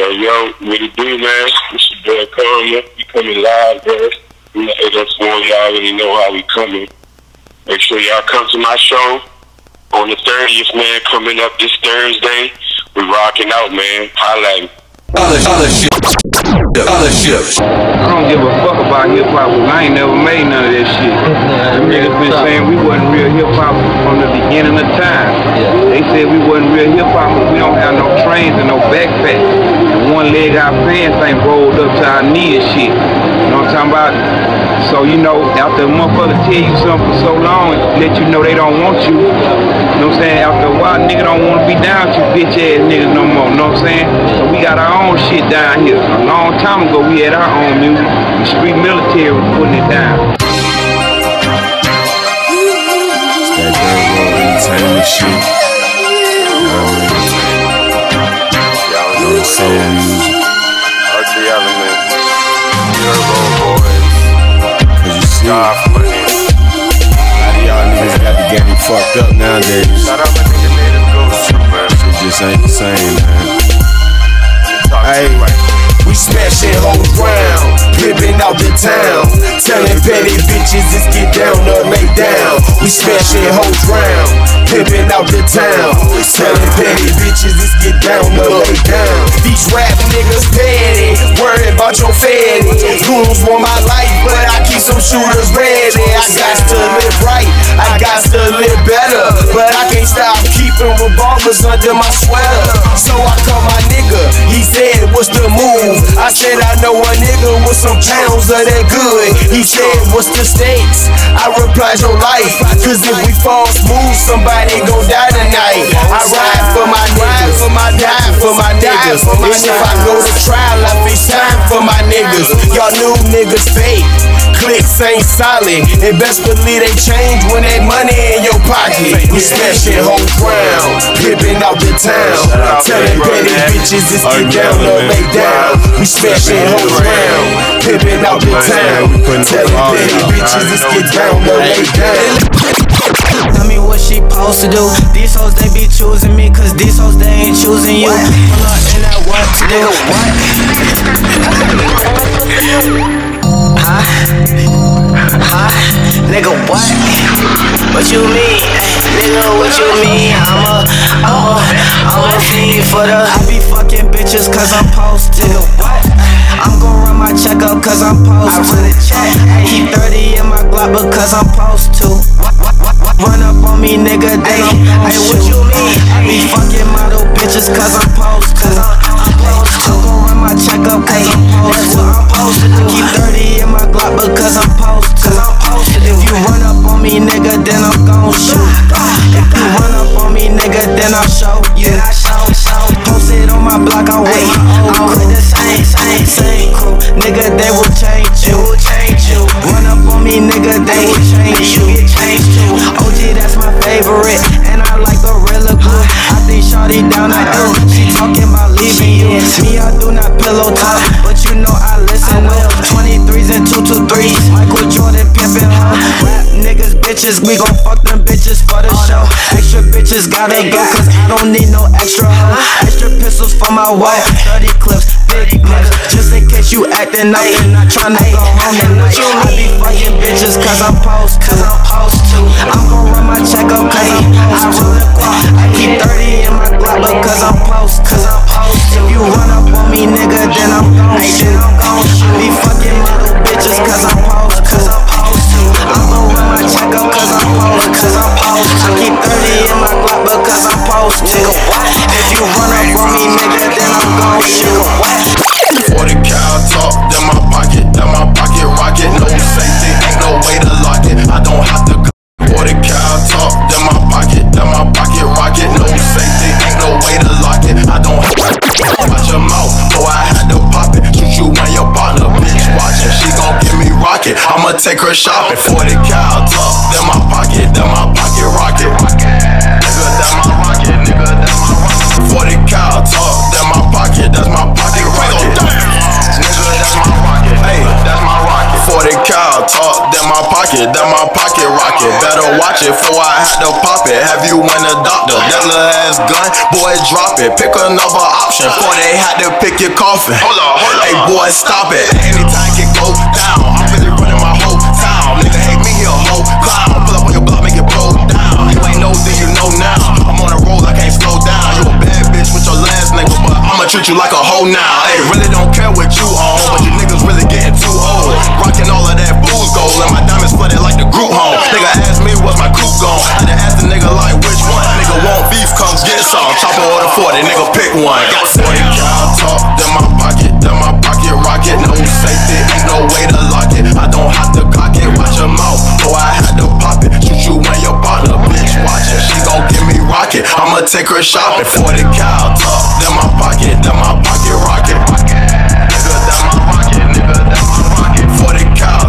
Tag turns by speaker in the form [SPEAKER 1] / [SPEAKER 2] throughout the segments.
[SPEAKER 1] Yo, yo, what it do, man? It's your boy Karmah. We coming live, bro. We the 801, y'all already know how we coming. Make sure y'all come to my show on the 30th, man. Coming up this Thursday. We rocking out, man. At me.
[SPEAKER 2] Other, other shit. Other shit.
[SPEAKER 3] I don't give a fuck about hip hop. I ain't never made none of that shit. Them niggas been saying we wasn't real hip hop from the beginning of time. They said we wasn't real hip hop because we don't have no trains and no backpacks. And one leg our pants ain't rolled up to our knee and shit. Know what I'm talking about? So you know, after a motherfucker tell you something for so long, let you know they don't want you. You know what I'm saying? After a while, nigga don't want to be down with you bitch ass niggas no more. You know what I'm saying? So we got our own shit down here. A long time ago, we had our own music. The street military was putting it down.
[SPEAKER 4] Entertainment shit. You know what I mean? No soul music. Fucked up nowadays.
[SPEAKER 1] Shout out my nigga Native Ghost too.
[SPEAKER 4] It just ain't the same, man.
[SPEAKER 1] Talk to
[SPEAKER 4] Hey.
[SPEAKER 1] you right
[SPEAKER 5] We smashing whole ground, pimping out the town. Telling petty bitches it's get down or lay down. We smashing whole ground, pimping out the town. Telling petty bitches let's get down or lay down. These rap niggas petty, worried about your fatty. Goons want my life, but I keep some shooters ready. I got to live right, I got to live better. But I can't stop keeping revolvers under my sweater. So I call my nigga, he said, What's the move? I said, I know a nigga with some pounds of that good. He said, What's the stakes? I replied, Your life. Cause if we fall smooth, somebody gon' die tonight. I ride for my niggas, for my die for my niggas. And if I go to trial, I face time for my niggas. Y'all new niggas fake. Clicks ain't solid, and best believe they change when they money in your pocket. We smashing whole ground, pimping out the town, telling petty bitches it's get down or lay down. We smashing whole ground, pimping out the town, telling petty bitches it's get down or lay down.
[SPEAKER 6] What she supposed to do. These hoes they be choosing me, cause these hoes they ain't choosing you. Pull up in that what to do. What? Huh? Huh? Nigga, what? What you mean? Nigga, what you mean? I'm a, I'm a, I'm a fiend for the. I be fucking bitches cause I'm posted. What? I'm gon' run my check up cause I'm posted. I run a check. Keep 30 in my Glock because I'm supposed to. Run up on me, nigga, they Hey, what you mean? I be fucking model bitches cause I'm supposed to. I'm gon' run my check up cause I'm to. I'm supposed to. I keep 30 in my Glock because I'm supposed to. If you run up on me, nigga, then I'm gon' shoot. If you run up on me, nigga, then I'll show you. I show posted on my block, I wait. I'm with the same, same, same crew. Nigga, they will change you. Run up on me, nigga, they will change you. Bitches gotta go, cause I don't need no extra hoe. Extra pistols for my wife, 30 clips, big clips. Just in case you acting up and not tryna go home tonight. I be fucking bitches cause I'm supposed to. I'm gon' run my check up cause I'm supposed to. I keep 30 in my Glock because I'm supposed to. If you run up on me, nigga, then I'm gon' shoot. I be fucking little bitches cause I'm supposed to. I'm gon' run my check up cause I'm supposed to. I keep 30 in my Supposed to. If you run up on me, nigga, then I'm gon' shoot.
[SPEAKER 5] 40 cal talk, then my pocket, then my pocket rocket. No safety, ain't no way to lock it. I don't have to. 40 cal then my pocket, then my pocket rocket. No safety, ain't no way to lock it. I don't have to. Watch your mouth, boy, I had to pop it. Shoot you when your partner, bitch, watching. She gon' give me rocket. I'ma take her shopping. 40 cal talk, then my pocket, then my pocket pocket. that my pocket rocket.
[SPEAKER 7] Better watch it before I had to pop it. Have you went a doctor? That little ass gun, boy, drop it. Pick another option before they had to pick your coffin. Hold on, hold on. Hey, boy, stop it. Anytime it go down, I'm really running my whole town. Nigga hate me, he a whole clown. Pull up on your block, make it blow down. You ain't know, then you know now. I'm on a roll, I can't slow down. You a bad bitch with your last nigga, but I'ma treat you like a hoe now. Hey, really don't Nigga asked me what's my coupe gone. I had to ask the nigga like which one. Nigga want beef, come get some. Chopper order 40, nigga pick one. Got 40 cal talk, then my pocket, then my pocket rocket. No safety, ain't no way to lock it. I don't have to cock it, watch your mouth. Oh, I had to pop it. Shoot you when your partner, bitch, watch it. She gon' give me rocket. I'ma take her shopping. 40 cal talk, then my pocket, then my pocket rocket. Nigga, that my pocket, nigga, that my pocket. 40 cal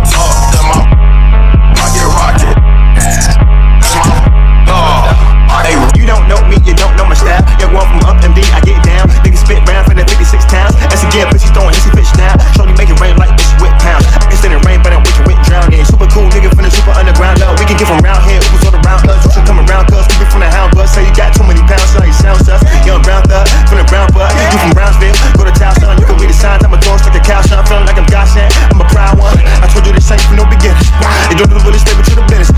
[SPEAKER 8] can get from round here, Ubers all around us. You should come around, cuz keep it from the hound bus. Say you got too many pounds, so you sound sus. Young brown thug from the brown bud. You from Brownsville, go to town, son. You can read the signs. I'm a dog, like a cow, son. Feeling like I'm Josh I'm a proud one. I told you this ain't from no beginning. You don't do the really stay with you the business.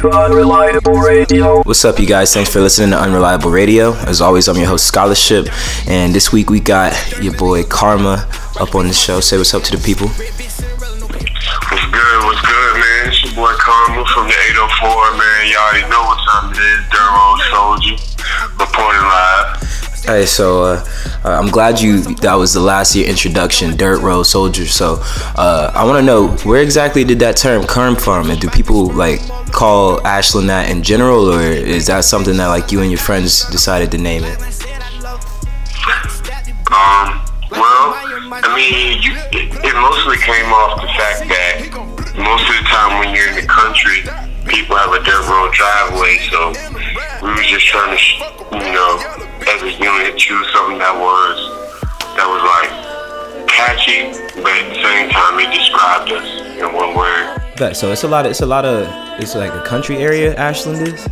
[SPEAKER 7] To
[SPEAKER 9] unreliable radio.
[SPEAKER 10] What's up, you guys? Thanks for listening to Unreliable Radio. As always, I'm your host, Scholarship, and this week we got your boy Karmah up on the show. Say what's up to the people.
[SPEAKER 1] What's good? What's good, man? It's your boy Karmah from the 804, man. Y'all already know
[SPEAKER 10] Hey, so uh, uh, I'm glad you that was the last year introduction, Dirt Road Soldier. So uh, I want to know where exactly did that term come from, and do people like call Ashland that in general, or is that something that like you and your friends decided to name it?
[SPEAKER 1] Um, well, I mean, you, it, it mostly came off the fact that most of the time when you're in the country, people have a dirt road driveway, so we were just trying to, sh- you know, as a unit, choose something that was that was like catchy, but at the same time it described us in one word.
[SPEAKER 10] Bet. So it's a lot. Of, it's a lot of. It's like a country area. Ashland is.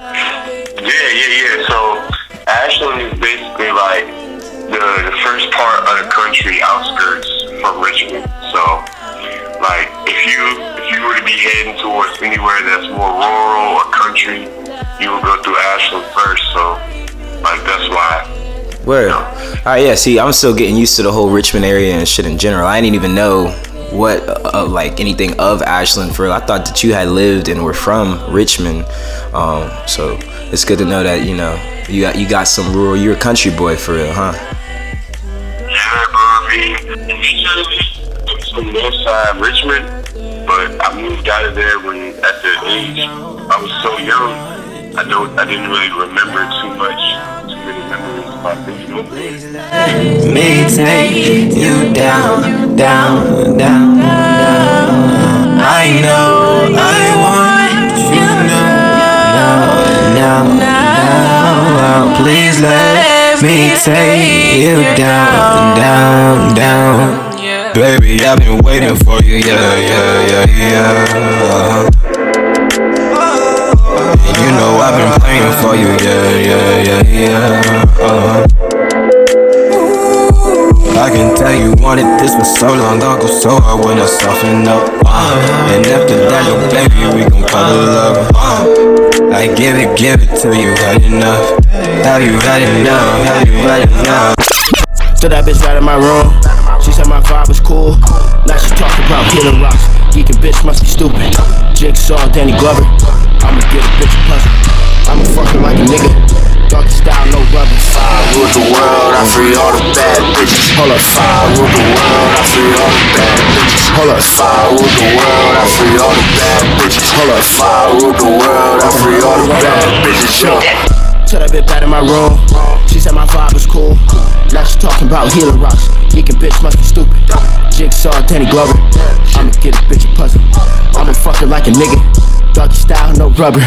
[SPEAKER 1] Yeah, yeah, yeah. So Ashland is basically like the the first part of the country outskirts from Richmond. So like if you if you were to be heading towards anywhere that's more rural or country, you would go through Ashland first. So like that's why.
[SPEAKER 10] Where? All right. Yeah. See, I'm still getting used to the whole Richmond area and shit in general. I didn't even know what uh, like anything of Ashland for. I thought that you had lived and were from Richmond. Um, so it's good to know that you know you got you got some rural. You're a country boy for real, huh?
[SPEAKER 1] Yeah, bro. I mean, originally, so Northside Richmond, but I moved out of there when at the age I was so young. I don't I didn't really remember too much, too many memories about there.
[SPEAKER 11] me take you down, down, down, down. I know I want you now, now, now. Oh, please let me take you down, down, down. Baby, I've been waiting for you, yeah, yeah, yeah, yeah. And you know I've been praying for you, yeah, yeah, yeah, yeah. Uh-huh. I can tell you wanted this for so long ago, so I wanna soften up. Uh, and after that, little baby, we gon' it love. Uh, I give it, give it to you, had enough. Have you had enough? Have you had enough?
[SPEAKER 12] So that bitch right in my room. She said my was cool. Now she talk about hitting rocks. Geeking bitch must be stupid. Jigsaw, Danny Glover. I'ma get a bitch a puzzle. I'ma fuck her like a nigga. Doggy style, no rubber.
[SPEAKER 13] I rule the world, I free all the bad bitches.
[SPEAKER 12] Hold up.
[SPEAKER 13] I rule the world, I free all the bad bitches.
[SPEAKER 12] Hold up.
[SPEAKER 13] I rule the world, I free all the bad bitches.
[SPEAKER 12] Hold up.
[SPEAKER 13] I rule the world, I free all the bad bitches. Yo.
[SPEAKER 12] Tell that bitch back in my room. She said my vibe was cool. Now she talking about healing rocks. Geeking bitch must be stupid. Jigsaw, Danny Glover. I'ma get a bitch a puzzle. I'ma fuck her like a nigga. Doggy style, no rubber.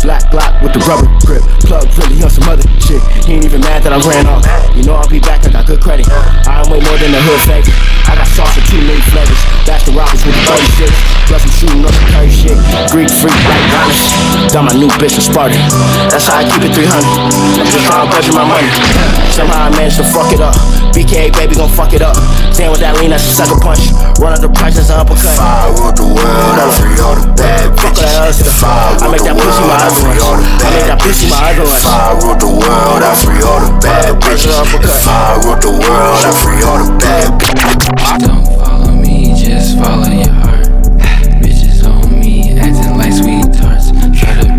[SPEAKER 12] Black Glock with the rubber grip. Plug really on some other shit. He ain't even mad that I ran off. You know I'll be back, I got good credit. I am way more than a hood faggot. I got sauce in too many flavors. Baskin Robbins with the 36. Plus I'm shooting up some curry shit. Greek freak like Giannis. Got my new bitch a Spartan. That's how I keep it 300. I'm just trying to budget my money. Somehow I managed to fuck it up. BK baby gon' fuck it up. Stand with that lean, that's a sucker punch. Run up the price, that's an uppercut.
[SPEAKER 13] I rule the world, free all the bad
[SPEAKER 12] all
[SPEAKER 13] bitches.
[SPEAKER 12] stuff. I my other lunch. I that pussy my other lunch.
[SPEAKER 13] If I rule the world, I free all the bad bitches. If I rule the world, I free all the bad
[SPEAKER 14] bitches. Don't follow me, just follow your heart. Bitches on me, acting like sweet tarts. Try to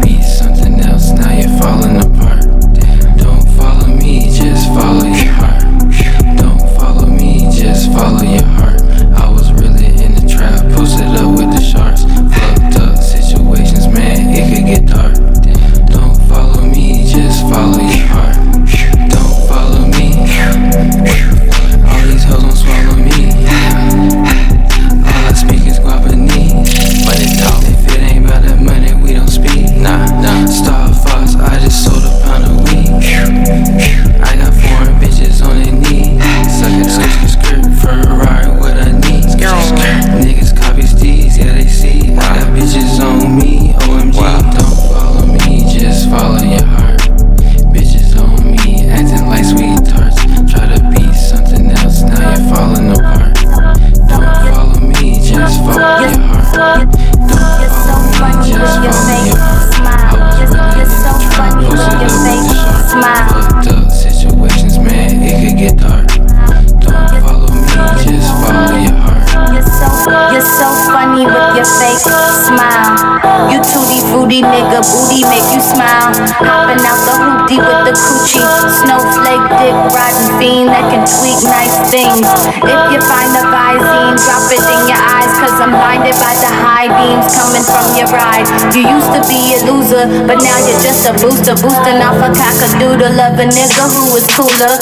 [SPEAKER 15] Dick riding fiend that can tweak nice things. If you find the Visine, drop it in your eyes. Cause I'm blinded by the high beams coming from your ride. You used to be a loser, but now you're just a booster. Boosting off a cockadoodle of a nigga who is cooler.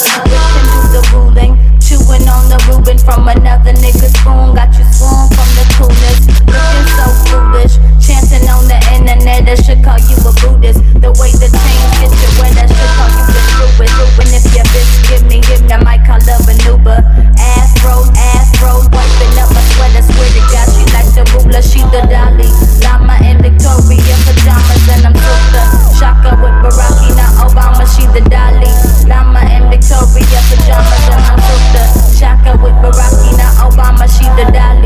[SPEAKER 15] The ruling. Chewing on the Reuben from another nigga's spoon. Got you swoon from the coolest. Looking so foolish. Chanting on the internet, that should call you a Buddhist. The way the chains get you wet, that should call you the Jewish. And if your bitch give me him, I might call her an Uber. Ass roll, ass roll, wiping up my sweater. Swear to God, she like the ruler, she the dolly. Llama in Victoria pajamas, and I'm super. Shaka with Baraki, not Obama, she the dolly. Llama in Victoria pajamas, and I'm super. Shaka with Baraki, not Obama, she the dolly.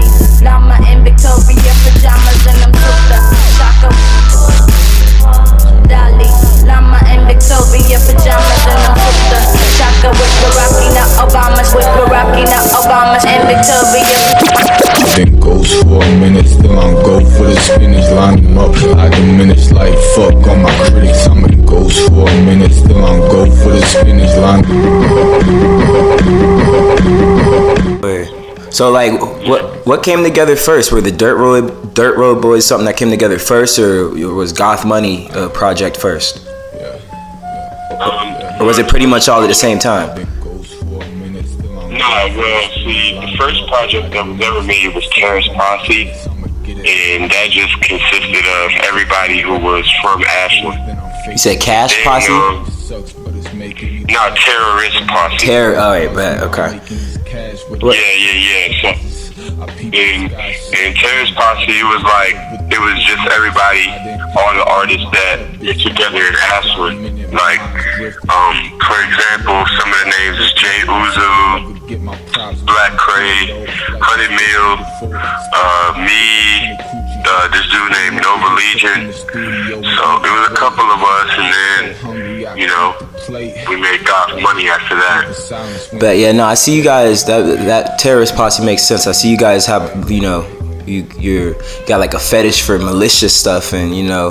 [SPEAKER 15] Llama in Victoria pajamas, and I'm super. Shaka with Baraki, not Obama, with Baraki, not Obama, and Victoria.
[SPEAKER 16] Been ghost for a minute, still on go for the spinach, line them up. I diminish like fuck all my critics. I'm in ghost for a minute, still on go for the spinach, line
[SPEAKER 10] Wait, So like, what what came together first? Were the Dirt Road Dirt Road Boys something that came together first, or was Goth Money a project first? Or was it pretty much all at the same time?
[SPEAKER 1] Nah, well, see, the first project that was ever made was Terrace Posse, and that just consisted of everybody who was from Ashland.
[SPEAKER 10] You said Cash Posse?
[SPEAKER 1] um, no, Terrorist Posse.
[SPEAKER 10] Terror. All right, but okay. What-
[SPEAKER 1] Yeah, yeah, yeah. So, and, and Terrorist Posse, it was like, it was just everybody, all the artists that were together in Ashland. Like, um, for example, some of the names is Jay Uzu, Black Kray, Hunned Mill, uh, me, uh, this dude named Nova Legion. So it was a couple of us, and then, you know, we made Goth money after that.
[SPEAKER 10] But yeah, no, I see you guys. That that terrorist posse makes sense. I see you guys have, you know, you you're got like a fetish for malicious stuff and you know,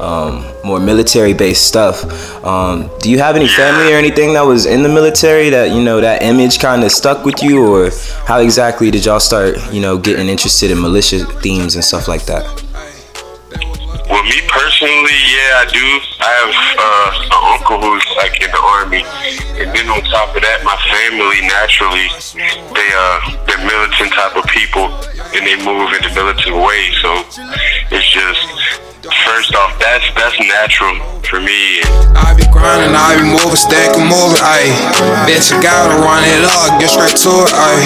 [SPEAKER 10] um, more military based stuff. Um, do you have any family or anything that was in the military that you know that image kind of stuck with you, or how exactly did y'all start, you know, getting interested in malicious themes and stuff like that?
[SPEAKER 1] Well, me personally, yeah, I do. I have uh, an uncle who's like in the army, and then on top of that, my family naturally they uh they're militant type of people, and they move in the militant way. So it's just first off, that's that's natural for me.
[SPEAKER 17] I be grinding, I be moving, stacking, moving, ayy. Bitch, you gotta run it up, get straight to it, ayy.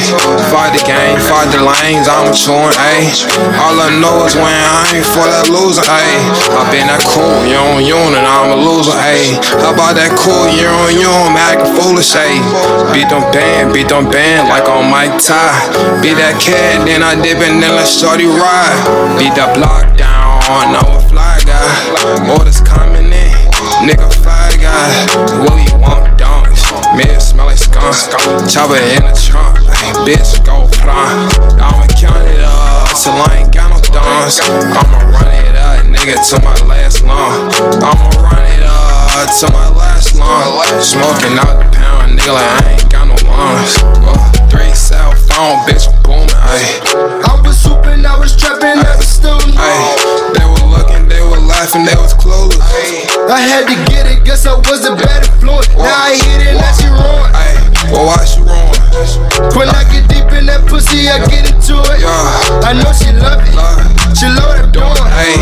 [SPEAKER 17] Fight the game, fight the lanes, I'm chewing, ayy. All I know is when I ain't for that loser, ayy. I been that cool, you on and I'm a loser, ayy. How about that cool, you on you, I'm acting foolish, ayy. Beat them band, beat them band like on Mike Ty. Beat that cat, then I dip and then let shorty ride. Beat that block down, I'm a fly guy. Orders coming in. Nigga fly guy, Willie want dunks. Man smell like skunk. Chopper in the trunk. Bitch go prime. I'ma count it up till I ain't got no thumbs. I'ma run it up, nigga, till my last lung. I'ma run it up till my last lung. Smoking out the pound, nigga, like I ain't got no lungs. Uh, three cell phone, bitch, I'm booming.
[SPEAKER 18] I was hooping, I was trapping, I was
[SPEAKER 17] looking, they were laughing, they was clueless.
[SPEAKER 18] I had to get it, guess I was a bad influence. Now I hit it, now she ruined.
[SPEAKER 17] Well, why she wrong?
[SPEAKER 18] When I get deep in that pussy, I get into it. I know she love it. She love it doing.
[SPEAKER 17] Ay,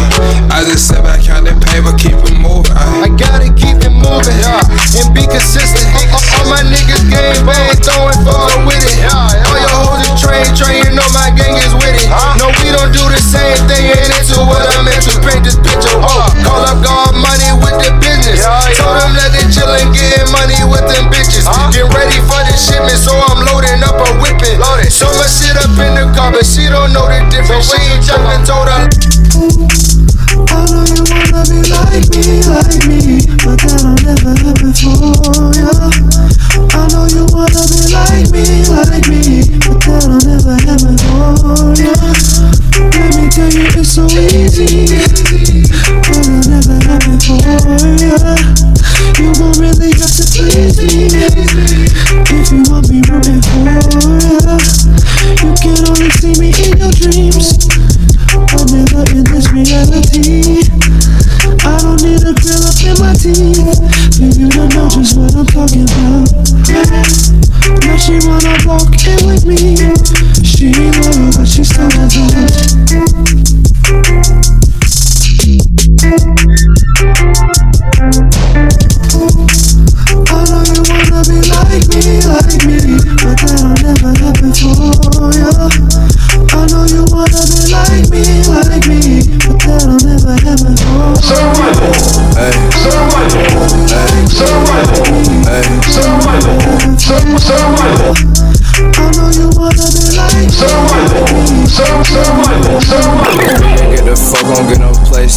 [SPEAKER 17] I just sit back, count that paper, keep it moving.
[SPEAKER 18] I gotta keep it moving and be consistent. All my niggas gang bang, throwing forward with it. All your hoes is train, train, you know my gang is with it. No, we don't do the same thing, ain't into what I'm into. Paint this picture, call up God money with the business. Told them that they chillin', getting money with them bitches. Get ready for the shipment, so I'm loading up a whipping. So much shit up in the car, but she don't know the difference. She ain't jumping, told her.
[SPEAKER 19] I know you wanna be like me, like me, but that'll never happen for ya. I know you wanna be like me, like me, but that'll never happen for ya. Let me tell you, it's so easy, but it'll never happen for ya. You gon' really have to please me if you want me for ya. You can only see me in your dreams. I'm never in this reality. I don't need a grill up in my teeth for you to know just what I'm talking about. Now she wanna walk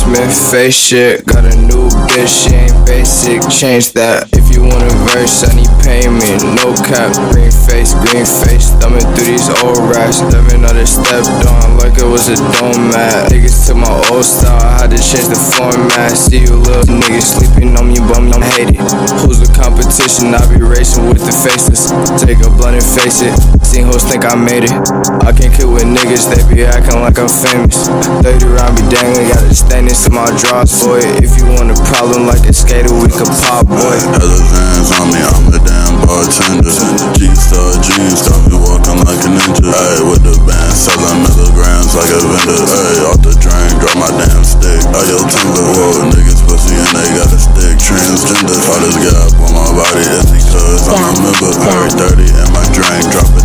[SPEAKER 17] placement. Face shit, got a new bitch, she ain't basic. Change that if you want a verse, I need payment. No cap, green face, green face. Thumbing through these old racks. Living on stepped on like it was a dome mat. Niggas took my old style, I had to change the format. See you little niggas sleeping on me, bum, I'm hate it. Who's the competition? I be racing with the faces. Take a blunt and face it.
[SPEAKER 20] Seen hoes think I made it. I can't kill with niggas, they be acting like I'm famous. 30 round be dangling, got it standing to my drawers, boy. If you want a problem like a skater, we could pop, boy.
[SPEAKER 21] Hella vans on me, I'm a damn bartender. G-Star jeans, got me walking like a ninja. Ayy, with the band, selling milligrams like a vendor. Ayy, off the drain, drop my damn stick. I yell timber, whoa, niggas pussy and they got a stick. Transgender, all this gap on my body, that's because I'm a member. Ayy, 30 and my drain, drop a deuce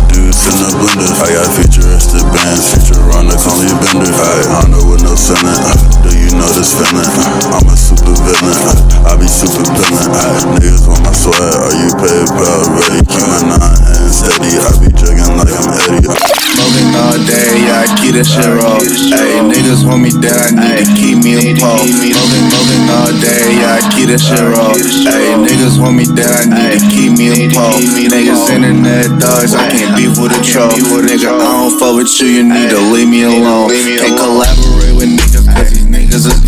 [SPEAKER 21] in the blender. I got futuristic bands, future runners, only bender. I Honda with no ceiling. Do you know this feeling? I'm a super villain. I be super villain. Niggas want my swag. Are you PayPal ready? Keep my nine hands steady. I be jugging like I'm Eddie.
[SPEAKER 20] Smoking all day, yeah, I keep that shit raw. Ayy, niggas want me dead, I need to keep me a pole. Smoking, smoking all day, yeah, I keep that shit raw. Ayy, niggas want me dead, I need to keep me a pole. Niggas internet dogs, I can't beef with a troll. Nigga, I don't fuck with you, you need to leave me alone. Can't collaborate with niggas, cause these niggas is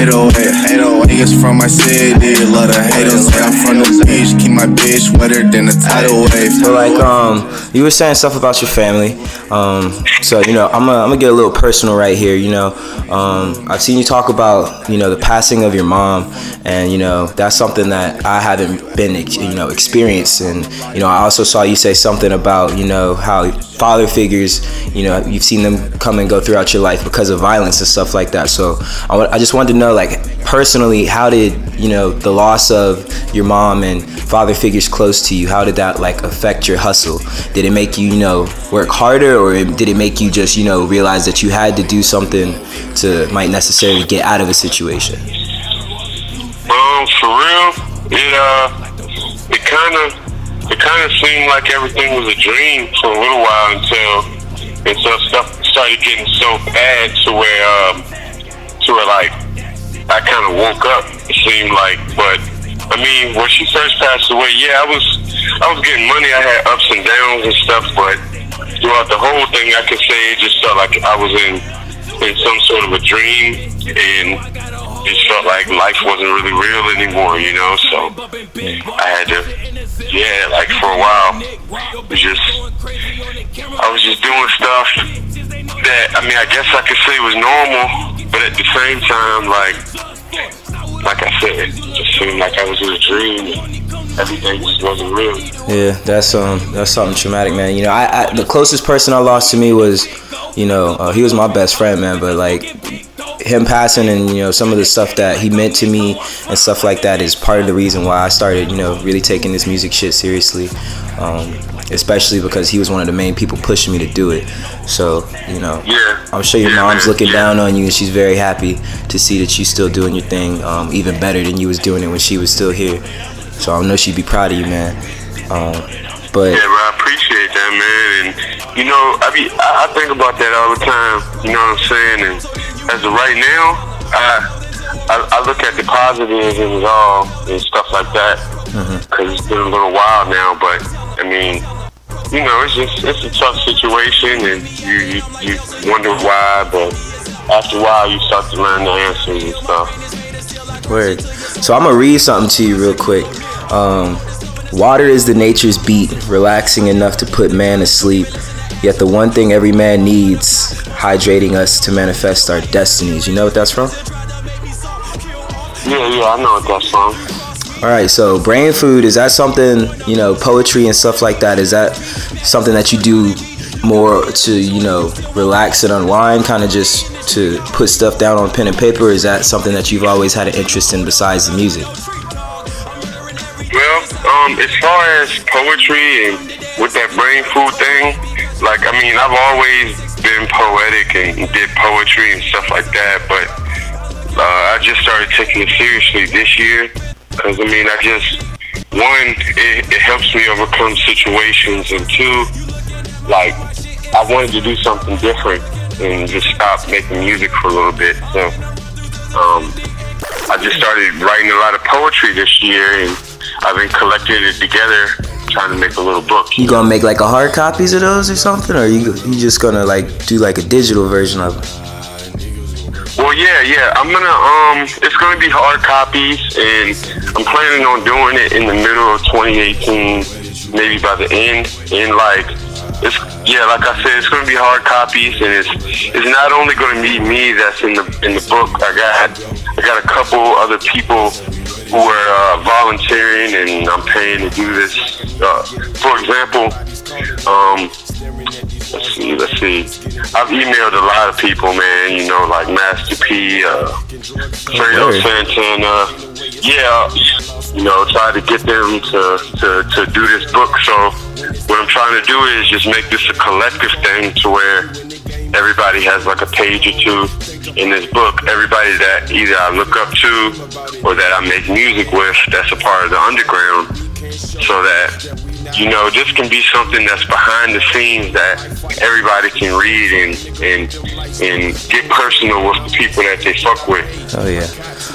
[SPEAKER 20] 808, 808 from my city. Love the haters, say I'm from the beach. Keep my bitch wetter than a tidal wave.
[SPEAKER 10] So like um, you were saying stuff about your family. Um, so you know, I'm gonna, I'm gonna get a little personal right here. You know, um, I've seen you talk about you know the passing of your mom, and you know that's something that I haven't been you know experienced, and you know I also saw you say something about you know how father figures, you know, you've seen them come and go throughout your life because of violence and stuff like that. So I just wanted to know, like personally, how did you know the loss of your mom and father figures close to you? How did that like affect your hustle? Did it make you you know work harder, or did it make you just you know realize that you had to do something to might necessarily get out of a situation?
[SPEAKER 1] Um, for real, it uh, it kind of, kind of seemed like everything was a dream for a little while until, until stuff started getting so bad to where, um, to where like, I kind of woke up. It seemed like, but I mean, when she first passed away, yeah, I was, I was getting money. I had ups and downs and stuff, but throughout the whole thing, I could say it just felt like I was in, in some sort of a dream and it felt like life wasn't really real anymore, you know. So I had to, yeah, like for a while, was just I was just doing stuff that I mean, I guess I could say was normal, but at the same time, like like I said, it just seemed like I was in a dream. Everything just wasn't real.
[SPEAKER 10] Yeah, that's um that's something traumatic, man. You know, I, I the closest person I lost to me was, you know, uh, he was my best friend, man. But like him passing and you know some of the stuff that he meant to me and stuff like that is part of the reason why I started, you know, really taking this music shit seriously. Um, especially because he was one of the main people pushing me to do it. So, you know,
[SPEAKER 1] Yeah.
[SPEAKER 10] I'm sure your
[SPEAKER 1] Yeah,
[SPEAKER 10] mom's looking down on you and she's very happy to see that you still doing your thing, um, even better than you was doing it when she was still here. So I know she'd be proud of you, man. Um, but
[SPEAKER 1] Yeah, bro, I appreciate that, man. And you know, I be I, I think about that all the time. You know what I'm saying? And as of right now, I I, I look at the positives it all and stuff like that. Cause it's been a little while now, but I mean, you know, it's just it's a tough situation, and you you, you wonder why, but after a while, you start to learn the answers and stuff.
[SPEAKER 10] Word. So I'm gonna read something to you real quick. Um, Water is the nature's beat, relaxing enough to put man asleep. Yet the one thing every man needs, hydrating us to manifest our destinies. You know what that's from?
[SPEAKER 1] Yeah, yeah, I know what that's from.
[SPEAKER 10] All right, so brain food is that something you know poetry and stuff like that? Is that something that you do more to you know relax and unwind, kind of just to put stuff down on pen and paper? Or is that something that you've always had an interest in besides the music?
[SPEAKER 1] Well, um, as far as poetry and with that brain food thing, like I mean, I've always been poetic and did poetry and stuff like that, but uh, I just started taking it seriously this year because I mean, I just one, it, it helps me overcome situations, and two, like I wanted to do something different and just stop making music for a little bit. So Um, I just started writing a lot of poetry this year, and I've been collecting it together, trying to make a little book.
[SPEAKER 10] You gonna make like a hard copies of those or something, or you you just gonna like do like a digital version of it?
[SPEAKER 1] Well, yeah, yeah. I'm gonna um, it's gonna be hard copies, and I'm planning on doing it in the middle of 2018, maybe by the end. And like, it's yeah, like I said, it's gonna be hard copies, and it's it's not only gonna be me that's in the in the book. I got I got a couple other people who are uh, volunteering, and I'm paying to do this. Uh, for example, um, let's see, let's see. I've emailed a lot of people, man. You know, like Master P, uh, Fredo. Santana. Yeah, you know, try to get them to, to to do this book. So what I'm trying to do is just make this a collective thing to where everybody has like a page or two in this book. Everybody that either I look up to or that I make music with, that's a part of the underground, so that you know, this can be something that's behind the scenes that everybody can read and and and get personal with the people that they fuck with.
[SPEAKER 10] Oh yeah.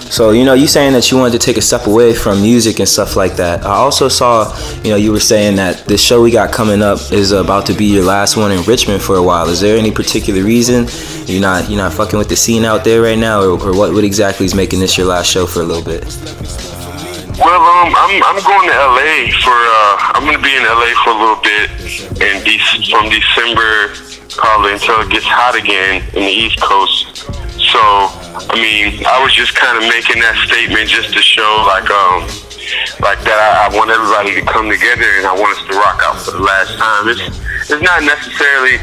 [SPEAKER 10] So you know, you saying that you wanted to take a step away from music and stuff like that. I also saw, you know, you were saying that this show we got coming up is about to be your last one in Richmond for a while. Is there any particular reason you're not you're not fucking with the scene out there right now, or, or what what exactly is making this your last show for a little bit?
[SPEAKER 1] Well, um, I'm I'm going to LA for uh, I'm gonna be in LA for a little bit, and de- from December probably until it gets hot again in the East Coast. So, I mean, I was just kind of making that statement just to show like um like that I, I want everybody to come together and I want us to rock out for the last time. It's it's not necessarily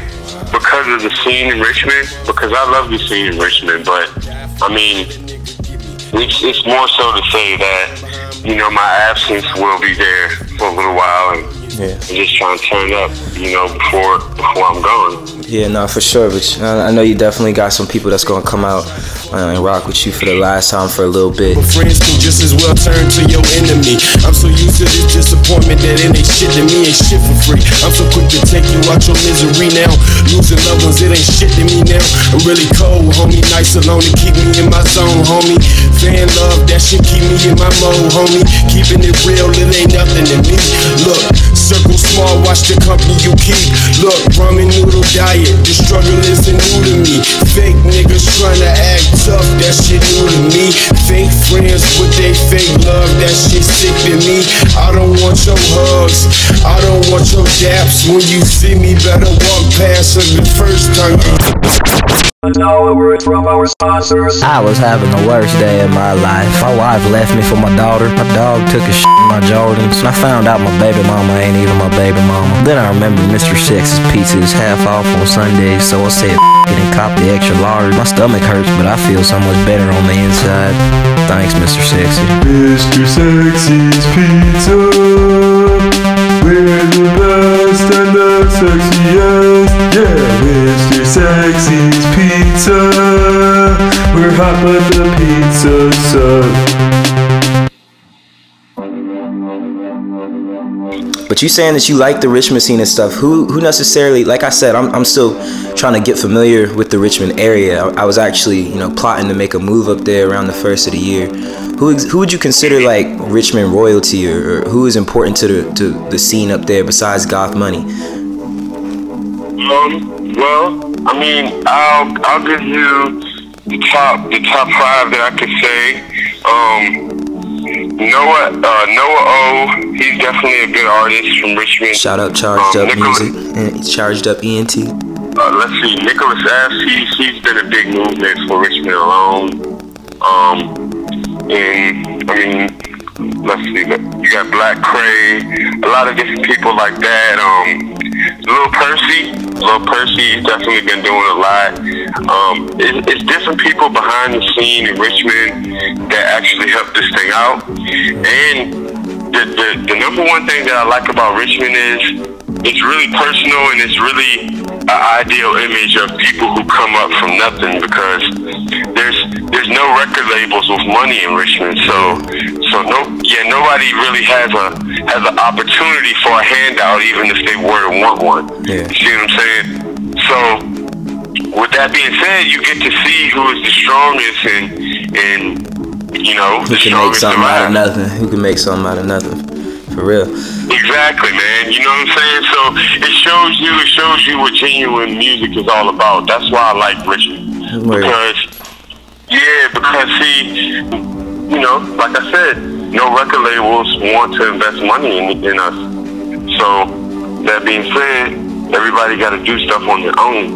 [SPEAKER 1] because of the scene in Richmond because I love the scene in Richmond, but I mean it's, it's more so to say that you know my absence will be there for a little while and
[SPEAKER 10] Yeah.
[SPEAKER 1] I'm just trying to turn up you know before before I'm gone.
[SPEAKER 10] Yeah, no, for sure. But I know you definitely got some people that's gonna come out and rock with you for the last time for a little bit.
[SPEAKER 5] Friends can just as well turn to your enemy. I'm so used to this disappointment that it ain't shit to me, ain't shit for free. I'm so quick to take you out your misery now. Losing loved ones, it ain't shit to me now. I'm really cold, homie. Nice alone to keep me in my zone, homie. Fan love, that shit keep me in my mode, homie. Keeping it real, it ain't nothing to me. Look, circle small, watch the company you keep. Look, ramen noodle diet, the struggle isn't new to me. Fake niggas trying to act tough, that shit new to me. Fake friends with they fake love, that shit sick to me. I don't want your hugs, I don't want your daps. When you see me, better walk past her the first time
[SPEAKER 22] Now a word from our sponsors. I was having the worst day of my life. My wife left me for my daughter. My dog took a shit in my Jordans. And I found out my baby mama ain't even my baby mama. Then I remembered Mr. Sex's pizza is half off on Sundays, so I said F- it and cop the extra large. My stomach hurts, but I feel so much better on the inside. Thanks, Mr. Sexy.
[SPEAKER 19] Mr. Sexy's Pizza. We're the best and the sexiest. Yeah, Mr. Sexy's Pizza. We're hot, but the pizza sucks.
[SPEAKER 10] But you saying that you like the Richmond scene and stuff. Who who necessarily? Like I said, I'm I'm still trying to get familiar with the Richmond area. I, I was actually you know plotting to make a move up there around the first of the year. Who who would you consider like Richmond royalty or, or who is important to the to the scene up there besides Goth Money?
[SPEAKER 1] Um, well, I mean, I'll I'll give you the top the top five that I could say. Um, Noah uh, Noah O, he's definitely a good artist from Richmond.
[SPEAKER 10] Shout out Charged
[SPEAKER 1] Um,
[SPEAKER 10] Up
[SPEAKER 1] Nicholas-
[SPEAKER 10] Music and Charged Up ENT.
[SPEAKER 1] Uh, let's see, Nicholas F. He's, he's been a big movement for Richmond alone. Um, and I mean, let's see, you got Black Kray, a lot of different people like that. Um, Lil Percy, Lil Percy, he's definitely been doing a lot. Um, it, it's different people behind the scene in Richmond that actually help this thing out. And the, the, the number one thing that I like about Richmond is it's really personal and it's really an ideal image of people who come up from nothing because there's no record labels with money in Richmond so so no yeah nobody really has a has an opportunity for a handout even if they were to want one
[SPEAKER 10] Yeah.
[SPEAKER 1] you see what I'm saying so with that being said, you get to see who is the strongest and and you know
[SPEAKER 10] Who can make something out of nothing? Who can make something out of nothing? For real.
[SPEAKER 1] Exactly, man. You know what I'm saying? So it shows you, it shows you what genuine music is all about. That's why I like Richard.
[SPEAKER 10] Word.
[SPEAKER 1] Because, yeah, because see, you know, like I said, no record labels want to invest money in, in us. So that being said, everybody got to do stuff on their own.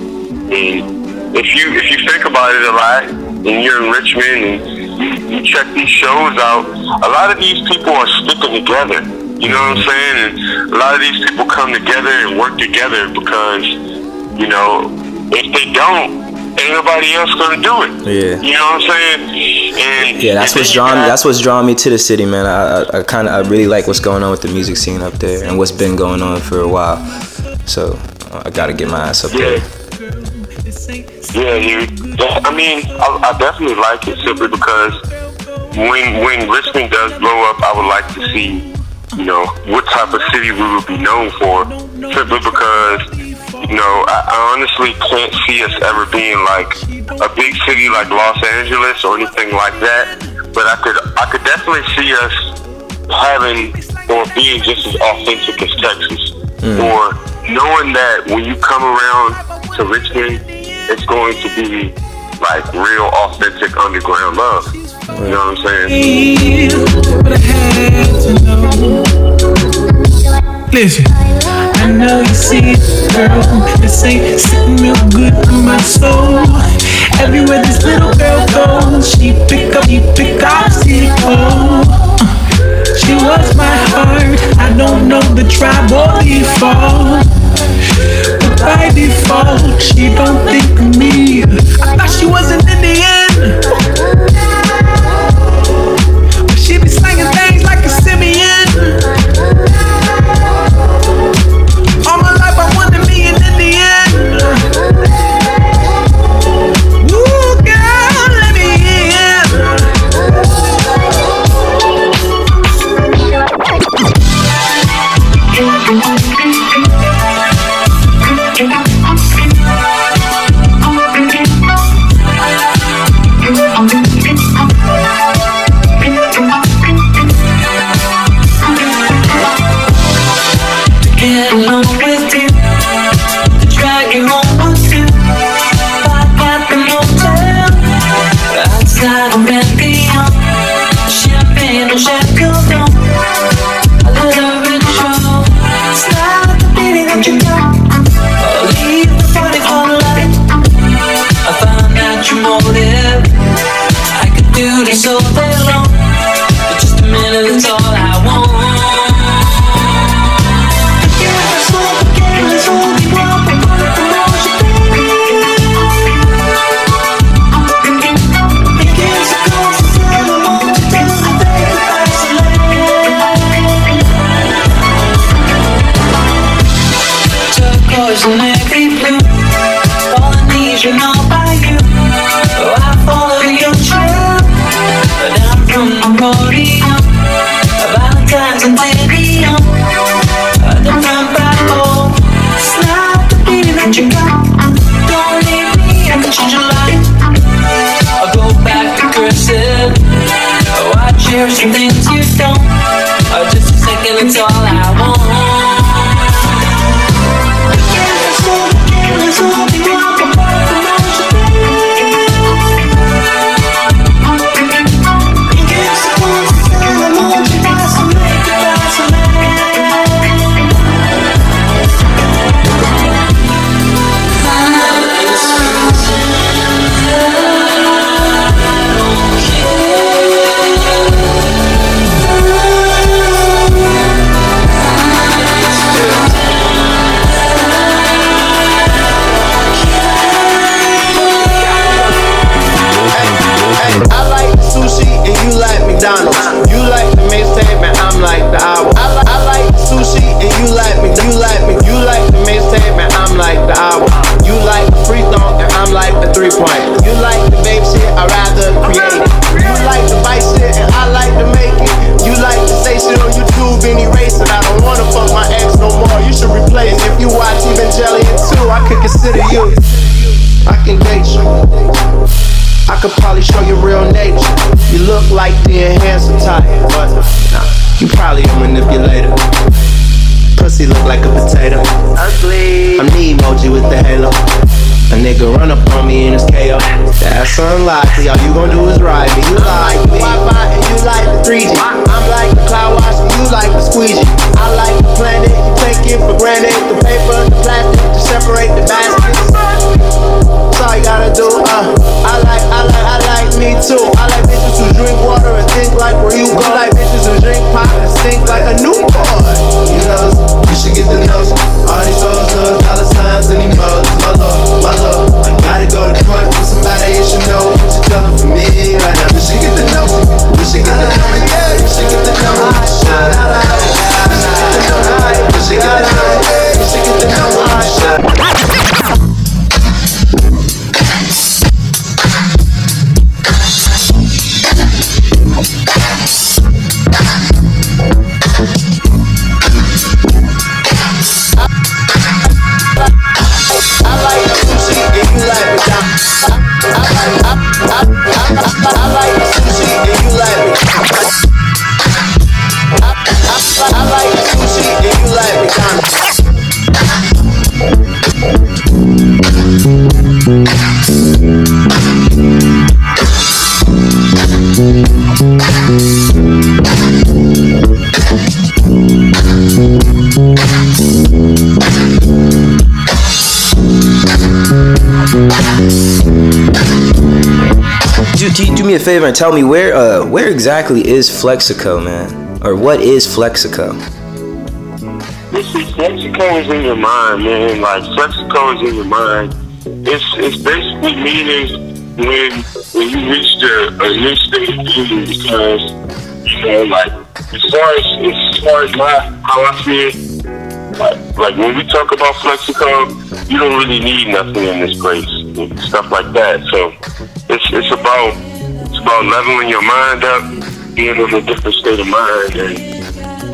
[SPEAKER 1] And if you if you think about it a lot, and you're in Richmond and you, you check these shows out, a lot of these people are sticking together. You know what I'm saying? And a lot of these people come together and work together because, you know, if they don't, ain't nobody else gonna do it.
[SPEAKER 10] Yeah.
[SPEAKER 1] You know what I'm saying? And
[SPEAKER 10] Yeah, that's what's drawn. That's what's drawn me to the city, man. I, I, I kind of, I really like what's going on with the music scene up there, and what's been going on for a while. So I gotta get my ass up there.
[SPEAKER 1] Yeah, you. I mean, I, I definitely like it simply because when when Richmond does blow up, I would like to see, you know, what type of city we would be known for. Simply because, you know, I, I honestly can't see us ever being like a big city like Los Angeles or anything like that. But I could I could definitely see us having or being just as authentic as Texas
[SPEAKER 10] Mm.
[SPEAKER 1] or knowing that when you come around to Richmond, it's going to be like real authentic underground love. You know what I'm saying?
[SPEAKER 19] Listen, I know you see it, girl. This ain't sitting real good in my soul. Everywhere this little girl goes, she pick up, she pick up, see oh. She was uh, my heart. I don't know the tribe or default. But by default, she don't think of me. I thought she wasn't in the
[SPEAKER 10] favor and tell me where uh where exactly is Flexico, man, or what is Flexico?
[SPEAKER 1] This is Flexico is in your mind, man. Like Flexico is in your mind. It's it's basically meaning when when you reach the a new state of being because you know, like as far as as far as my how I see it, like, like when we talk about Flexico, you don't really need nothing in this place, stuff like that. So it's it's about about leveling your mind up, being in a different state of mind, and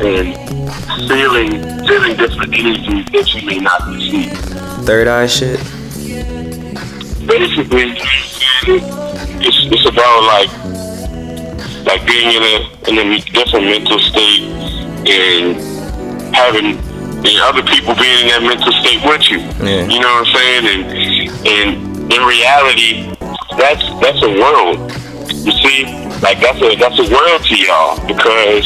[SPEAKER 1] and feeling feeling different energies that you may not see.
[SPEAKER 10] Third eye shit.
[SPEAKER 1] Basically, it's it's about like like being in a in a different mental state and having the other people being in that mental state with you.
[SPEAKER 10] Yeah.
[SPEAKER 1] You know what I'm saying? And and in reality, that's that's a world. You see, like that's a that's a world to y'all because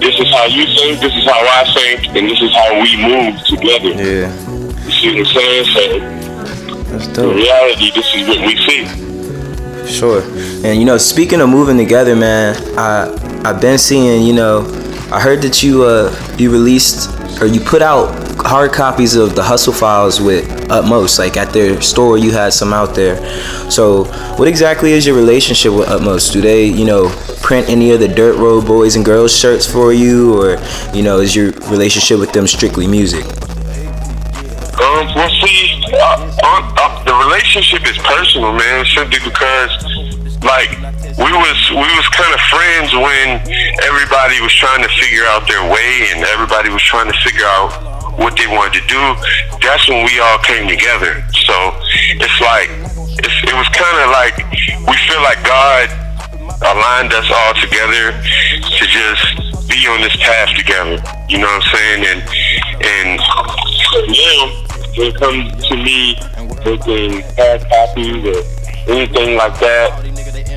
[SPEAKER 1] this is how you think, this is how I think, and this is how we move together.
[SPEAKER 10] Yeah.
[SPEAKER 1] You see what I'm saying? So
[SPEAKER 10] That's
[SPEAKER 1] in reality, this is what we see.
[SPEAKER 10] Sure. And you know, speaking of moving together, man, I I've been seeing, you know, I heard that you uh you released or you put out hard copies of the Hustle Files with Utmost, like at their store you had some out there. So what exactly is your relationship with Utmost? Do they, you know, print any of the Dirt Road Boys and Girls shirts for you or, you know, is your relationship with them strictly music?
[SPEAKER 1] Um, well, see, uh, uh, uh, the relationship is personal, man. Should be because, like, we was we was kind of friends when everybody was trying to figure out their way and everybody was trying to figure out what they wanted to do. That's when we all came together. So it's like it's, it was kind of like we feel like God aligned us all together to just be on this path together. You know what I'm saying? And and now when it comes to me making hard copies or anything like that,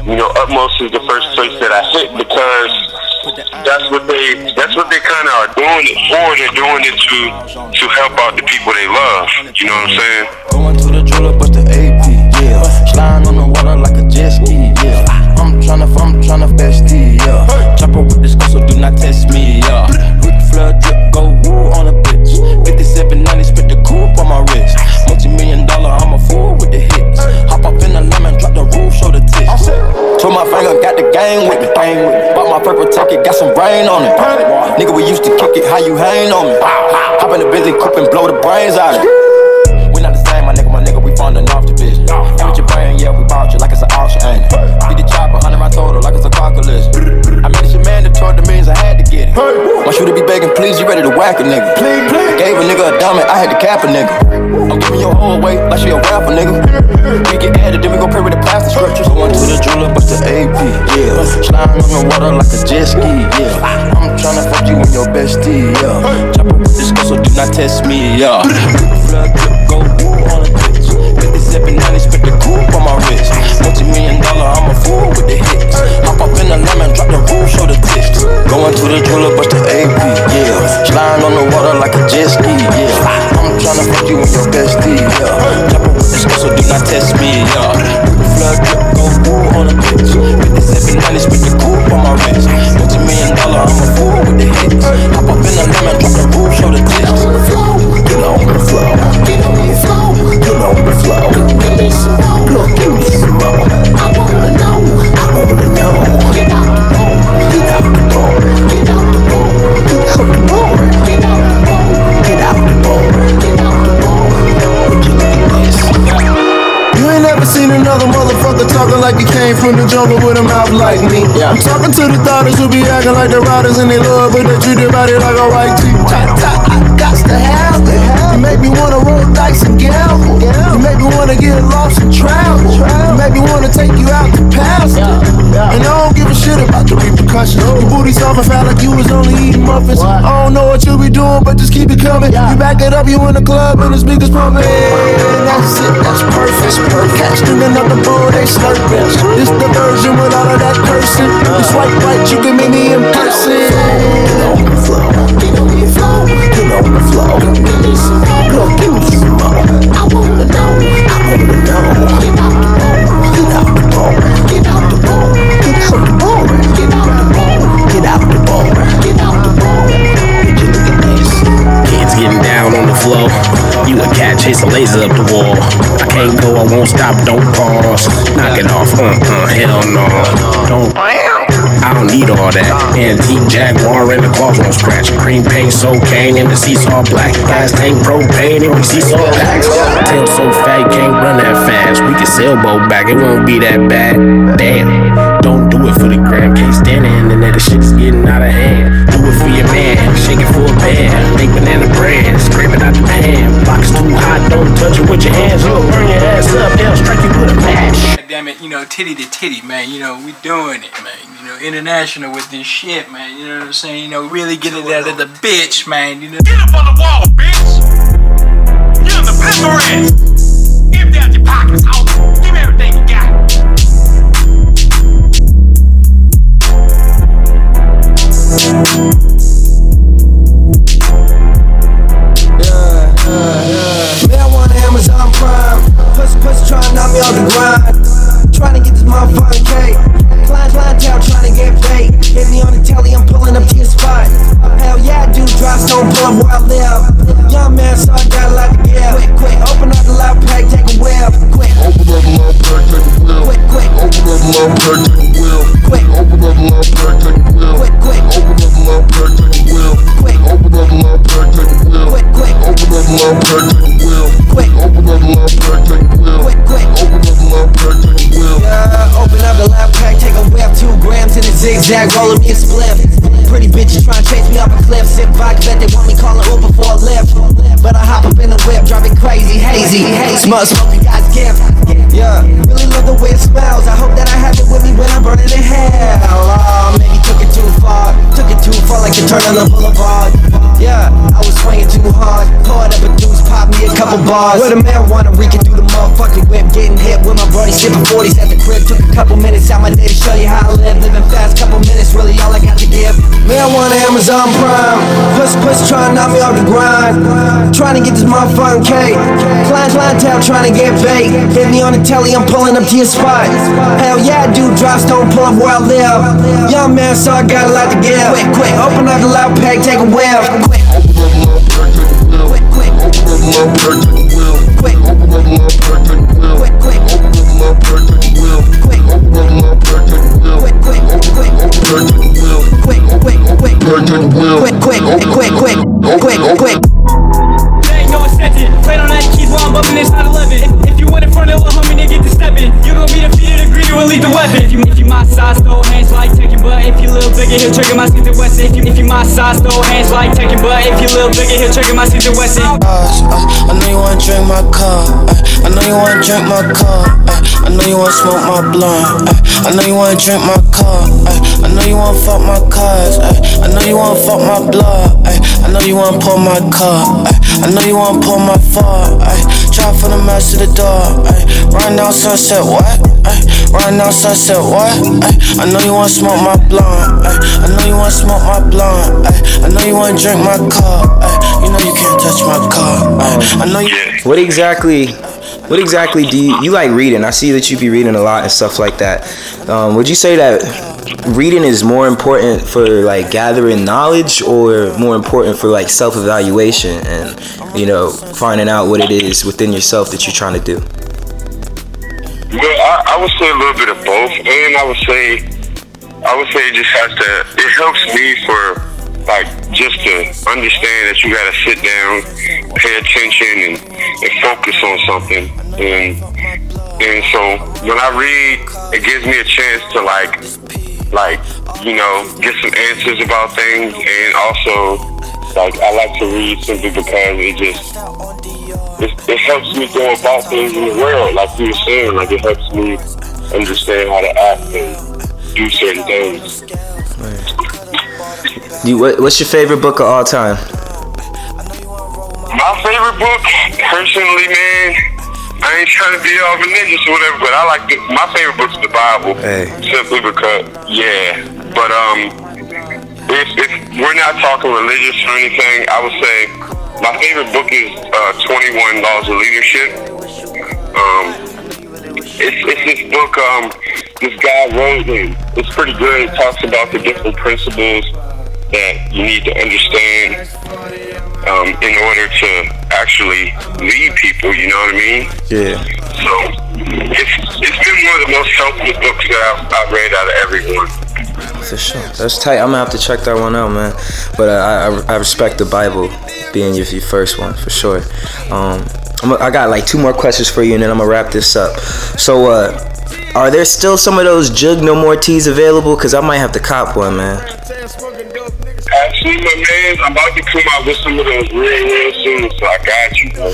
[SPEAKER 1] you know, Utmost is the first place that I hit because that's what they that's what they kind of are doing it for. They're doing it to to help out the people they love. You know what I'm saying?
[SPEAKER 22] Going to the jeweler, but the AP, yeah. Sliding on the water like a jet ski, yeah. I'm tryna, I'm tryna these, yeah. Chopper with this gun, so do not test me, yeah. Ric Flair drip, go woo on a bitch. 5790, spit the coupe on my wrist. Multi million dollar, Told my finger, got the gang with me. Bought my purple ticket, got some rain on it. Nigga, we used to kick it, how you hang on me? Hop in the Bentley coupe and blow the brains out of it. We not the same, my nigga, my nigga, we funding off the bitch. Give it your brain, yeah, we bought you like it's an auction, ain't it? Beat the chopper, 100 round total, like it's a calculus. I shit mandatory, the means I had to get it. My shooter be begging, please, you ready to whack a nigga. Please, please. Gave a nigga a diamond, I had to cap a nigga. I'm giving your whole away like she a rapper, nigga. We get added, then we gon' pray with the plastic scriptures. Going to the jeweler, bust the AP, yeah. Sliding on the water like a jet ski, yeah. I'm tryna fuck you and your bestie, yeah. Chopper with this girl, so do not test me, yeah. Flood go on a bitch. 57, 90, spit the coupe on my wrist. Multi-million dollar, I'm a fool with the hits. Hop up in the lemon, drop the roof, show the tits. Going to the jeweler, bust the AP, yeah. Sliding on the water like a jet ski, yeah. I'm tryna fuck you and your bestie, yeah. Chopper with girl, so do not test me, yeah. The flood drip, go ooh on a bitch. 57, 90, spit the coupe on my wrist. Multi-million dollar, I'm a fool with the hits. Hop up in the lemon, drop the roof,
[SPEAKER 13] To the daughters who be acting like the riders and they love, but they treat their body like a white tee. I got to have it. You make me wanna roll dice and gamble. You make me wanna get lost and travel. You make me wanna take you out to pasture. And I don't give a shit about the repercussions. Your booty soft and fat like you was only eating muffins. I don't know what you be doing, but just keep it coming. You back it up, you in the club and the speakers pumping. That's it, that's perfect. Catch them another bowl, they slurping. This the version with all of that cursing. Uh. You swipe right, you can meet me in person. Get on the floor, get on the floor, get on the floor. Give
[SPEAKER 23] Cat chasing lasers up the wall. I can't go, I won't stop, don't pause. Knock it off, uh uh, hell no. Don't. I don't need all that. Antique Jaguar and the claws won't scratch. Cream paint, so cane, and the seesaw black. Gas tank propane, and we seesaw packs. Tail so fat, can't run that fast. We can sailboat back, it won't be that bad. Damn. Don't do it for the gram, can't stand it, and the shit's getting out of hand. Do it for your man, shake it for a band. Make banana touch it with your hands. You'll burn your ass up, they'll strike you with a match.
[SPEAKER 24] Damn it, you know, titty to titty, man. You know, we doing it, man. You know, international with this shit, man. You know what I'm saying? You know, really get it out of the bitch, man. You know. Get up on the wall, bitch. You're the pepper ass. Empty out your pockets, ho. Give me everything you got.
[SPEAKER 13] Man, me off the grind. Trying to get this motherfucking cake. Client, clientele trying to get paid. Hit me on the telly, I'm pulling up to your spot. Oh, hell yeah, I do drop stone, pull up where I live. Young man, so I got a lot to give. Quick, quick, open up the loud pack, take a whiff. Quick, open up the loud pack, take a whiff. Quick, quick, open up the loud pack, take a whiff. Quick, open up the loud pack, take a whiff. Quick, quick, open up the loud pack, take a whiff. Quick, open up the loud pack, take a whiff. Quick, quick, open up the loud pack, take a whiff. Quick, open up the loud pack, take a whiff. Quick, quick, open up the loud pack, take a whiff. Yeah, open up the loud pack, take a whiff. Two grams in a zigzag, rolling me a spliff. Pretty bitches trying to chase me up a cliff. Sip vodka, bet they want me calling Uber for a lift. But I hop up in the whip, driving crazy, hazy. Smell smoking God's gift. Yeah, really love the way it smells. I hope that I have it with me when I'm burning in hell. Oh, maybe took it too far. Took it too far like you turn on the boulevard. Yeah, I was swinging too hard. Poured up a deuce, pop me a couple bars. With a marijuana reeking through the motherfucking whip. Getting hit with my brody, sipping 40s at the crib. Took a couple minutes out my day to show you how I live. Living fast, couple minutes, really all I got to give. Want Amazon Prime. Pussy, pussy trying to knock me off the grind trying to get this motherfucking cake. Climb, clientele trying to get bait. Hit me on the telly, I'm pulling up to your spot. Hell yeah, dude, drops, don't pull up where I live. Young man, so I got a lot to give. Quick, quick, open up the loud pack, take a whiff. Quick, open up the loud pack, take a whiff. Quick, quick, open up the loud pack, take a whiff. Quick, open up the loud pack, take a whiff. Quick, quick, open up the loud pack, take a whiff. Quick, open up the loud pack, take a whiff. Quick, quick, quick, quick, take a whiff. Quick, quick, quick, quick, take a whiff. Quick, quick,
[SPEAKER 25] quick, quick, quick, quick. Played on that keys while I'm bumping inside 11. If, if you went in front of little homie, they get to stepping. You gon' be defeated, agree to elite the weapon.
[SPEAKER 23] If you, if you my size, throw hands like taking. But if you little bigger, he'll trigger my and Wesson. If you, if you my size, throw hands like taking. But if you little bigger, he'll trigger my Smith and Wesson.
[SPEAKER 26] Uh, I know you wanna drink my car. Uh, I know you wanna drink my car. Uh, I know you wanna smoke my blunt. I know you wanna drink my car. I know you wanna fuck my cars. I know you wanna fuck my blood. I know you wanna pull my car. I know you wanna pull my far. Try for the match to the door. Right now, sunset, what? Right now, sunset, what? I know you wanna smoke my blunt. I know you wanna smoke my blunt. I know you wanna drink my car. You know you can't touch my car. I know you.
[SPEAKER 10] What exactly? What exactly do you you like reading? I see that you be reading a lot and stuff like that. Um, would you say that reading is more important for like gathering knowledge, or more important for like self evaluation and you know finding out what it is within yourself that you're trying to do?
[SPEAKER 1] Well, I, I would say a little bit of both, and I would say, I would say it just has to. It helps me for like just to understand that you got to sit down, pay attention, and, and focus on something. And and so when I read, it gives me a chance to like, like you know, get some answers about things, and also like I like to read simply because it just it, it helps me go about things in the world, like you were saying. Like it helps me understand how to act and do certain things.
[SPEAKER 10] You, what, what's your favorite book of all time?
[SPEAKER 1] My favorite book, personally, man, I ain't trying to be all religious or whatever, but I like the, my favorite book's the Bible.
[SPEAKER 10] Hey.
[SPEAKER 1] Simply because, yeah. But um, if, if we're not talking religious or anything, I would say my favorite book is uh, 21 Laws of Leadership. Um, it's, it's this book um, this guy wrote, and it's pretty good. It talks about the different principles that you need to understand um, in order to actually lead people. You know what I mean?
[SPEAKER 10] Yeah.
[SPEAKER 1] So it's it's been one of the most helpful books that I've, I've read out of everyone.
[SPEAKER 10] For sure. That's tight. I'm gonna have to check that one out, man. But uh, I, I, I respect the Bible being your, your first one for sure. Um, I'm, I got like two more questions for you, and then I'm gonna wrap this up. So, uh, are there still some of those Jug No More teas available? Cause I might have to cop one, man.
[SPEAKER 1] Actually, my man, I'm about to come out with some of those real, real soon, so I got you, bro.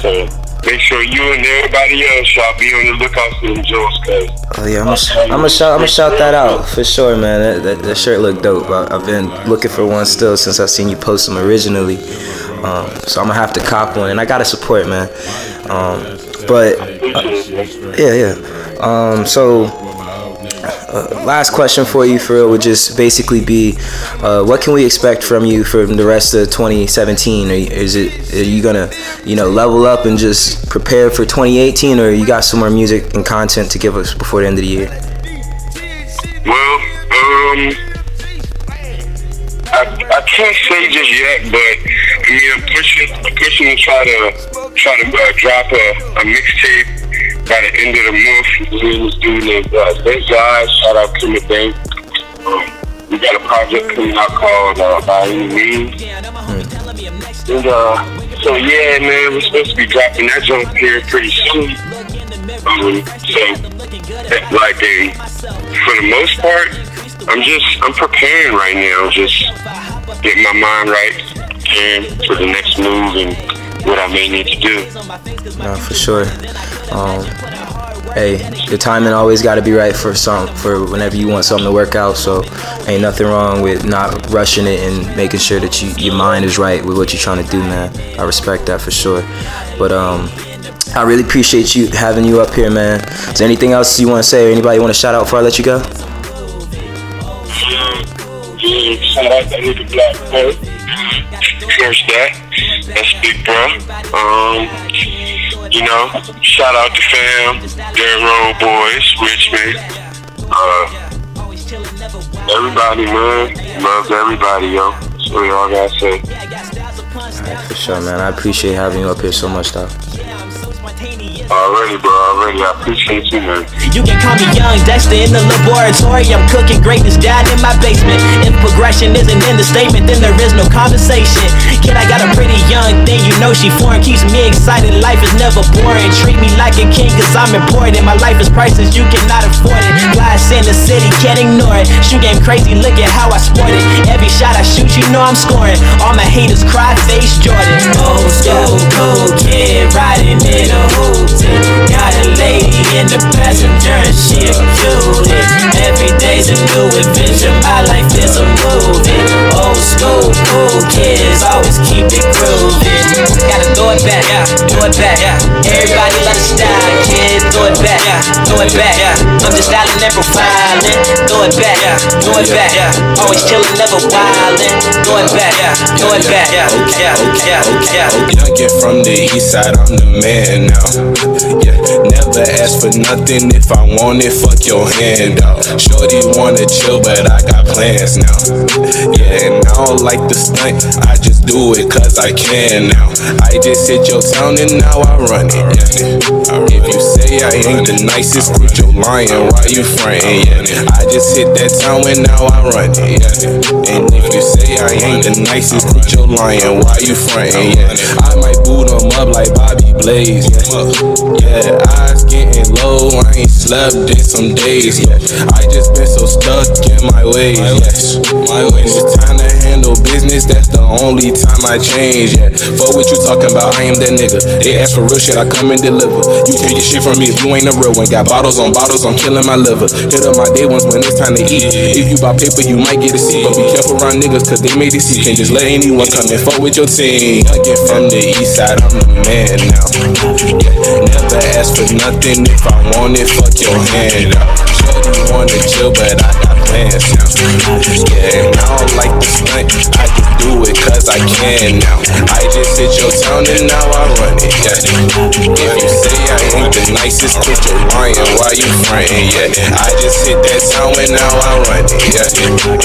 [SPEAKER 1] so make sure you and everybody else shall be on the lookout for them jewels, cause
[SPEAKER 10] Oh yeah, I'm gonna, I'm shout, I'm gonna shout that out for sure, man. That, that, that shirt looked dope. I, I've been looking for one still since I've seen you post them originally. Um, so I'm gonna have to cop one, and I gotta support, man. Um, but uh, yeah, yeah. Um, so uh, last question for you, for real, would just basically be, uh, what can we expect from you from the rest of 2017? Are is it are you gonna, you know, level up and just prepare for 2018, or you got some more music and content to give us before the end of the year?
[SPEAKER 1] Well, um, I, I can't say just yet, but I mean, I'm pushing, I'm pushing to try to try to uh, drop a, a mixtape by the end of the month. And this dude named uh, Thank God. Shout out to the Bank. Um, we got a project coming out called uh, By Any Means. And uh, so yeah, man, we're supposed to be dropping that jump here pretty soon. Um, so like a, for the most part, I'm just I'm preparing right now, just getting my mind right and for the next move and what I may need to do.
[SPEAKER 10] No, for sure. Um, hey, the timing always got to be right for some for whenever you want something to work out. So ain't nothing wrong with not rushing it and making sure that you your mind is right with what you're trying to do, man. I respect that for sure. But um, I really appreciate you having you up here, man. Is there anything else you want to say or anybody want to shout out before I let you go?
[SPEAKER 1] Yeah, shout out to nigga Black Boy. First that. That's big bro. Um, you know, shout out to fam, Dirt Road Boys, Richmond. Uh, everybody, man. Loves everybody, yo. That's what y'all gotta say.
[SPEAKER 10] Alright, for sure, man. I appreciate having you up here so much, though.
[SPEAKER 1] Already, bro. Already. I appreciate you, man.
[SPEAKER 27] You can call me Young Dexter in the laboratory. I'm cooking greatness down in my basement. If progression isn't in the statement, then there is no conversation. Kid, I got a pretty young thing. You know she foreign. Keeps me excited. Life is never boring. Treat me like a king, cause I'm important. My life is priceless. You cannot afford it. Glass in the city, can't ignore it. Shoot game crazy. Look at how I sport it. Every shot I shoot, you know I'm scoring. All my haters cry, face Jordan. Old school, cool kid, riding in a hoopty. Got a lady in the passenger and she a cutie. Every day's a new adventure, my life is a movie. Old school, cool kids, always keep it grooving. Gotta throw it back, yeah, throw it back, yeah. Everybody love the style, kid, throw it back, yeah, throw it back, yeah. I'm just styling throw it back, throw it back. Always chillin', never wildin', throw it back, throw it back, yeah, yeah, yeah, yeah.
[SPEAKER 11] Youngin' from the east side, I'm the man now. Yeah, never ask for nothing if I want it, fuck your hand out. Shorty wanna chill, but I got plans now. Yeah, and I don't like the stunt, I just do it cause I can now. I just hit your town and now I run it. Yeah. If you say I ain't the nicest, quit your lying, why you frontin'? Yeah. I just hit that town and now I run it. Yeah. And if you say I ain't the nicest, quit your lying, why you frontin'? Yeah. I might boot 'em up like Bobby Blaze. Yeah, yeah eyes getting low, I ain't slept in some days. Yeah. I just been so stuck in my ways. Yes. My when it's time to handle business, that's the only time I change. Yeah, fuck what you talking about, I am that nigga. They ask for real shit, I come and deliver. You can't get shit from me if you ain't a real one. Got bottles on bottles, I'm killing my liver. Hit up my day ones when it's time to eat. If you buy paper, you might get a seat. But be careful around niggas, cause they made it see. Can't just let anyone come and fuck with your team. I get from the east side, I'm the man now. Never ask for nothing if I want it, fuck your hand out. Shorty wanna chill, but I got plans now. Yeah, I don't like the stunt, I just do it cause I can now. I just hit your town and now I run it, yeah. If you say I ain't the nicest, quit your lying, why you frontin', yeah. I just hit that town and now I run it, yeah.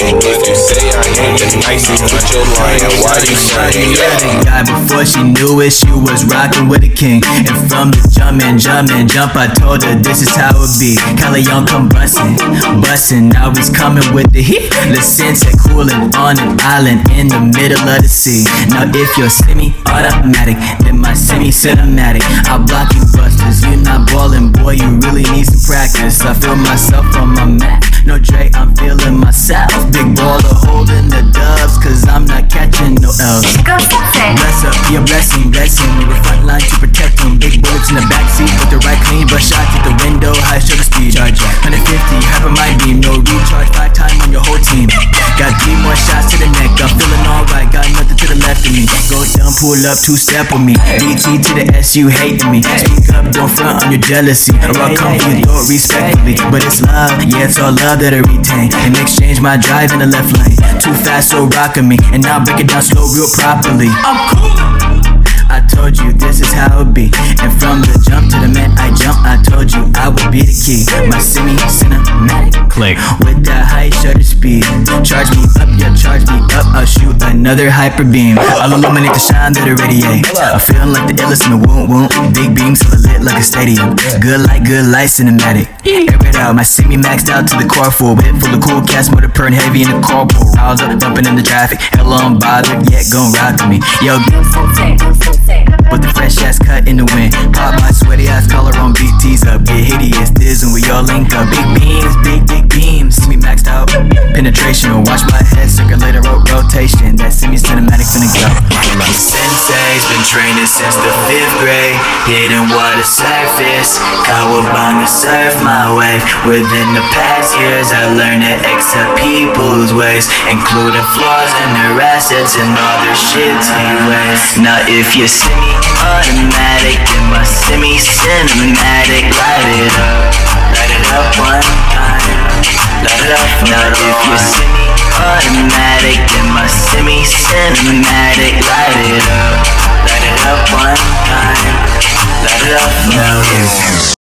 [SPEAKER 11] And if you say I ain't the nicest, quit your lying, why you frontin', yeah.
[SPEAKER 28] died before she knew it. She was rocking with a king. And from the jump and jump and jump, I told her this is how it be. Caleon come bustin', bustin'. Now he's coming with the heat. Listen to coolin' on an island in the middle of the sea. Now if you're semi-automatic, then my semi-cinematic. I block you busters. You're not ballin', boy. You really need some practice. I feel myself on my mat. No Dre, I'm feeling myself. Big baller holding the dubs, cause I'm not catching no L's. Bless up, be a blessing, blessing. You the front line to protect them. Big bullets in the backseat with the right clean, but shots at the window, high shutter speed. Charge 150, half my beam, no recharge, five time on your whole team. Got three more shots to the neck, I'm feeling alright, got nothing to the left of me. Go down, pull up, two step with me. DT to the S, you hating me. Speak up, don't front on your jealousy. Or I'll come for you, respectfully. But it's love, yeah, it's all love that I retain. In exchange, my drive in the left lane. Too fast, so rockin' me. And now break it down slow, real properly. I'm cool. I told you this is how it be. And from the jump to the man I jump, I told you I would be the key. My semi cinematic click with that high shutter speed. Charge me up, yeah, charge me up. I'll shoot another hyper beam. I'll illuminate the shine that it radiate. I'm feeling like the illest in the womb, womb. Big beams so lit like a stadium. Good light, good light, cinematic. Air it out, my semi maxed out to the car full. Whip full of cool cats, motor purring heavy in the carpool. Rouse up, bumping in the traffic. Hell unbothered, yet gon' rock to me. Yo, with the fresh ass cut in the wind. Pop my sweaty ass collar on BTs up. Get hideous, this and we all link up. Big beams, big, big beams. See me maxed out. Penetration, watch my head circulate a ro- rotation. That semi cinematic finna go.
[SPEAKER 27] Sensei's been training since the fifth grade. Hitting water surface. Cowabunga surf my wave. Within the past years, I learned to accept people's ways, including flaws and their assets and all their shitty ways. Now, if you're semi-automatic, then my semi-cinematic, light it up, light up one time, light it up. Now, if you're semi-automatic, then my semi-cinematic, light it up, light it up one time, light it up. Now, if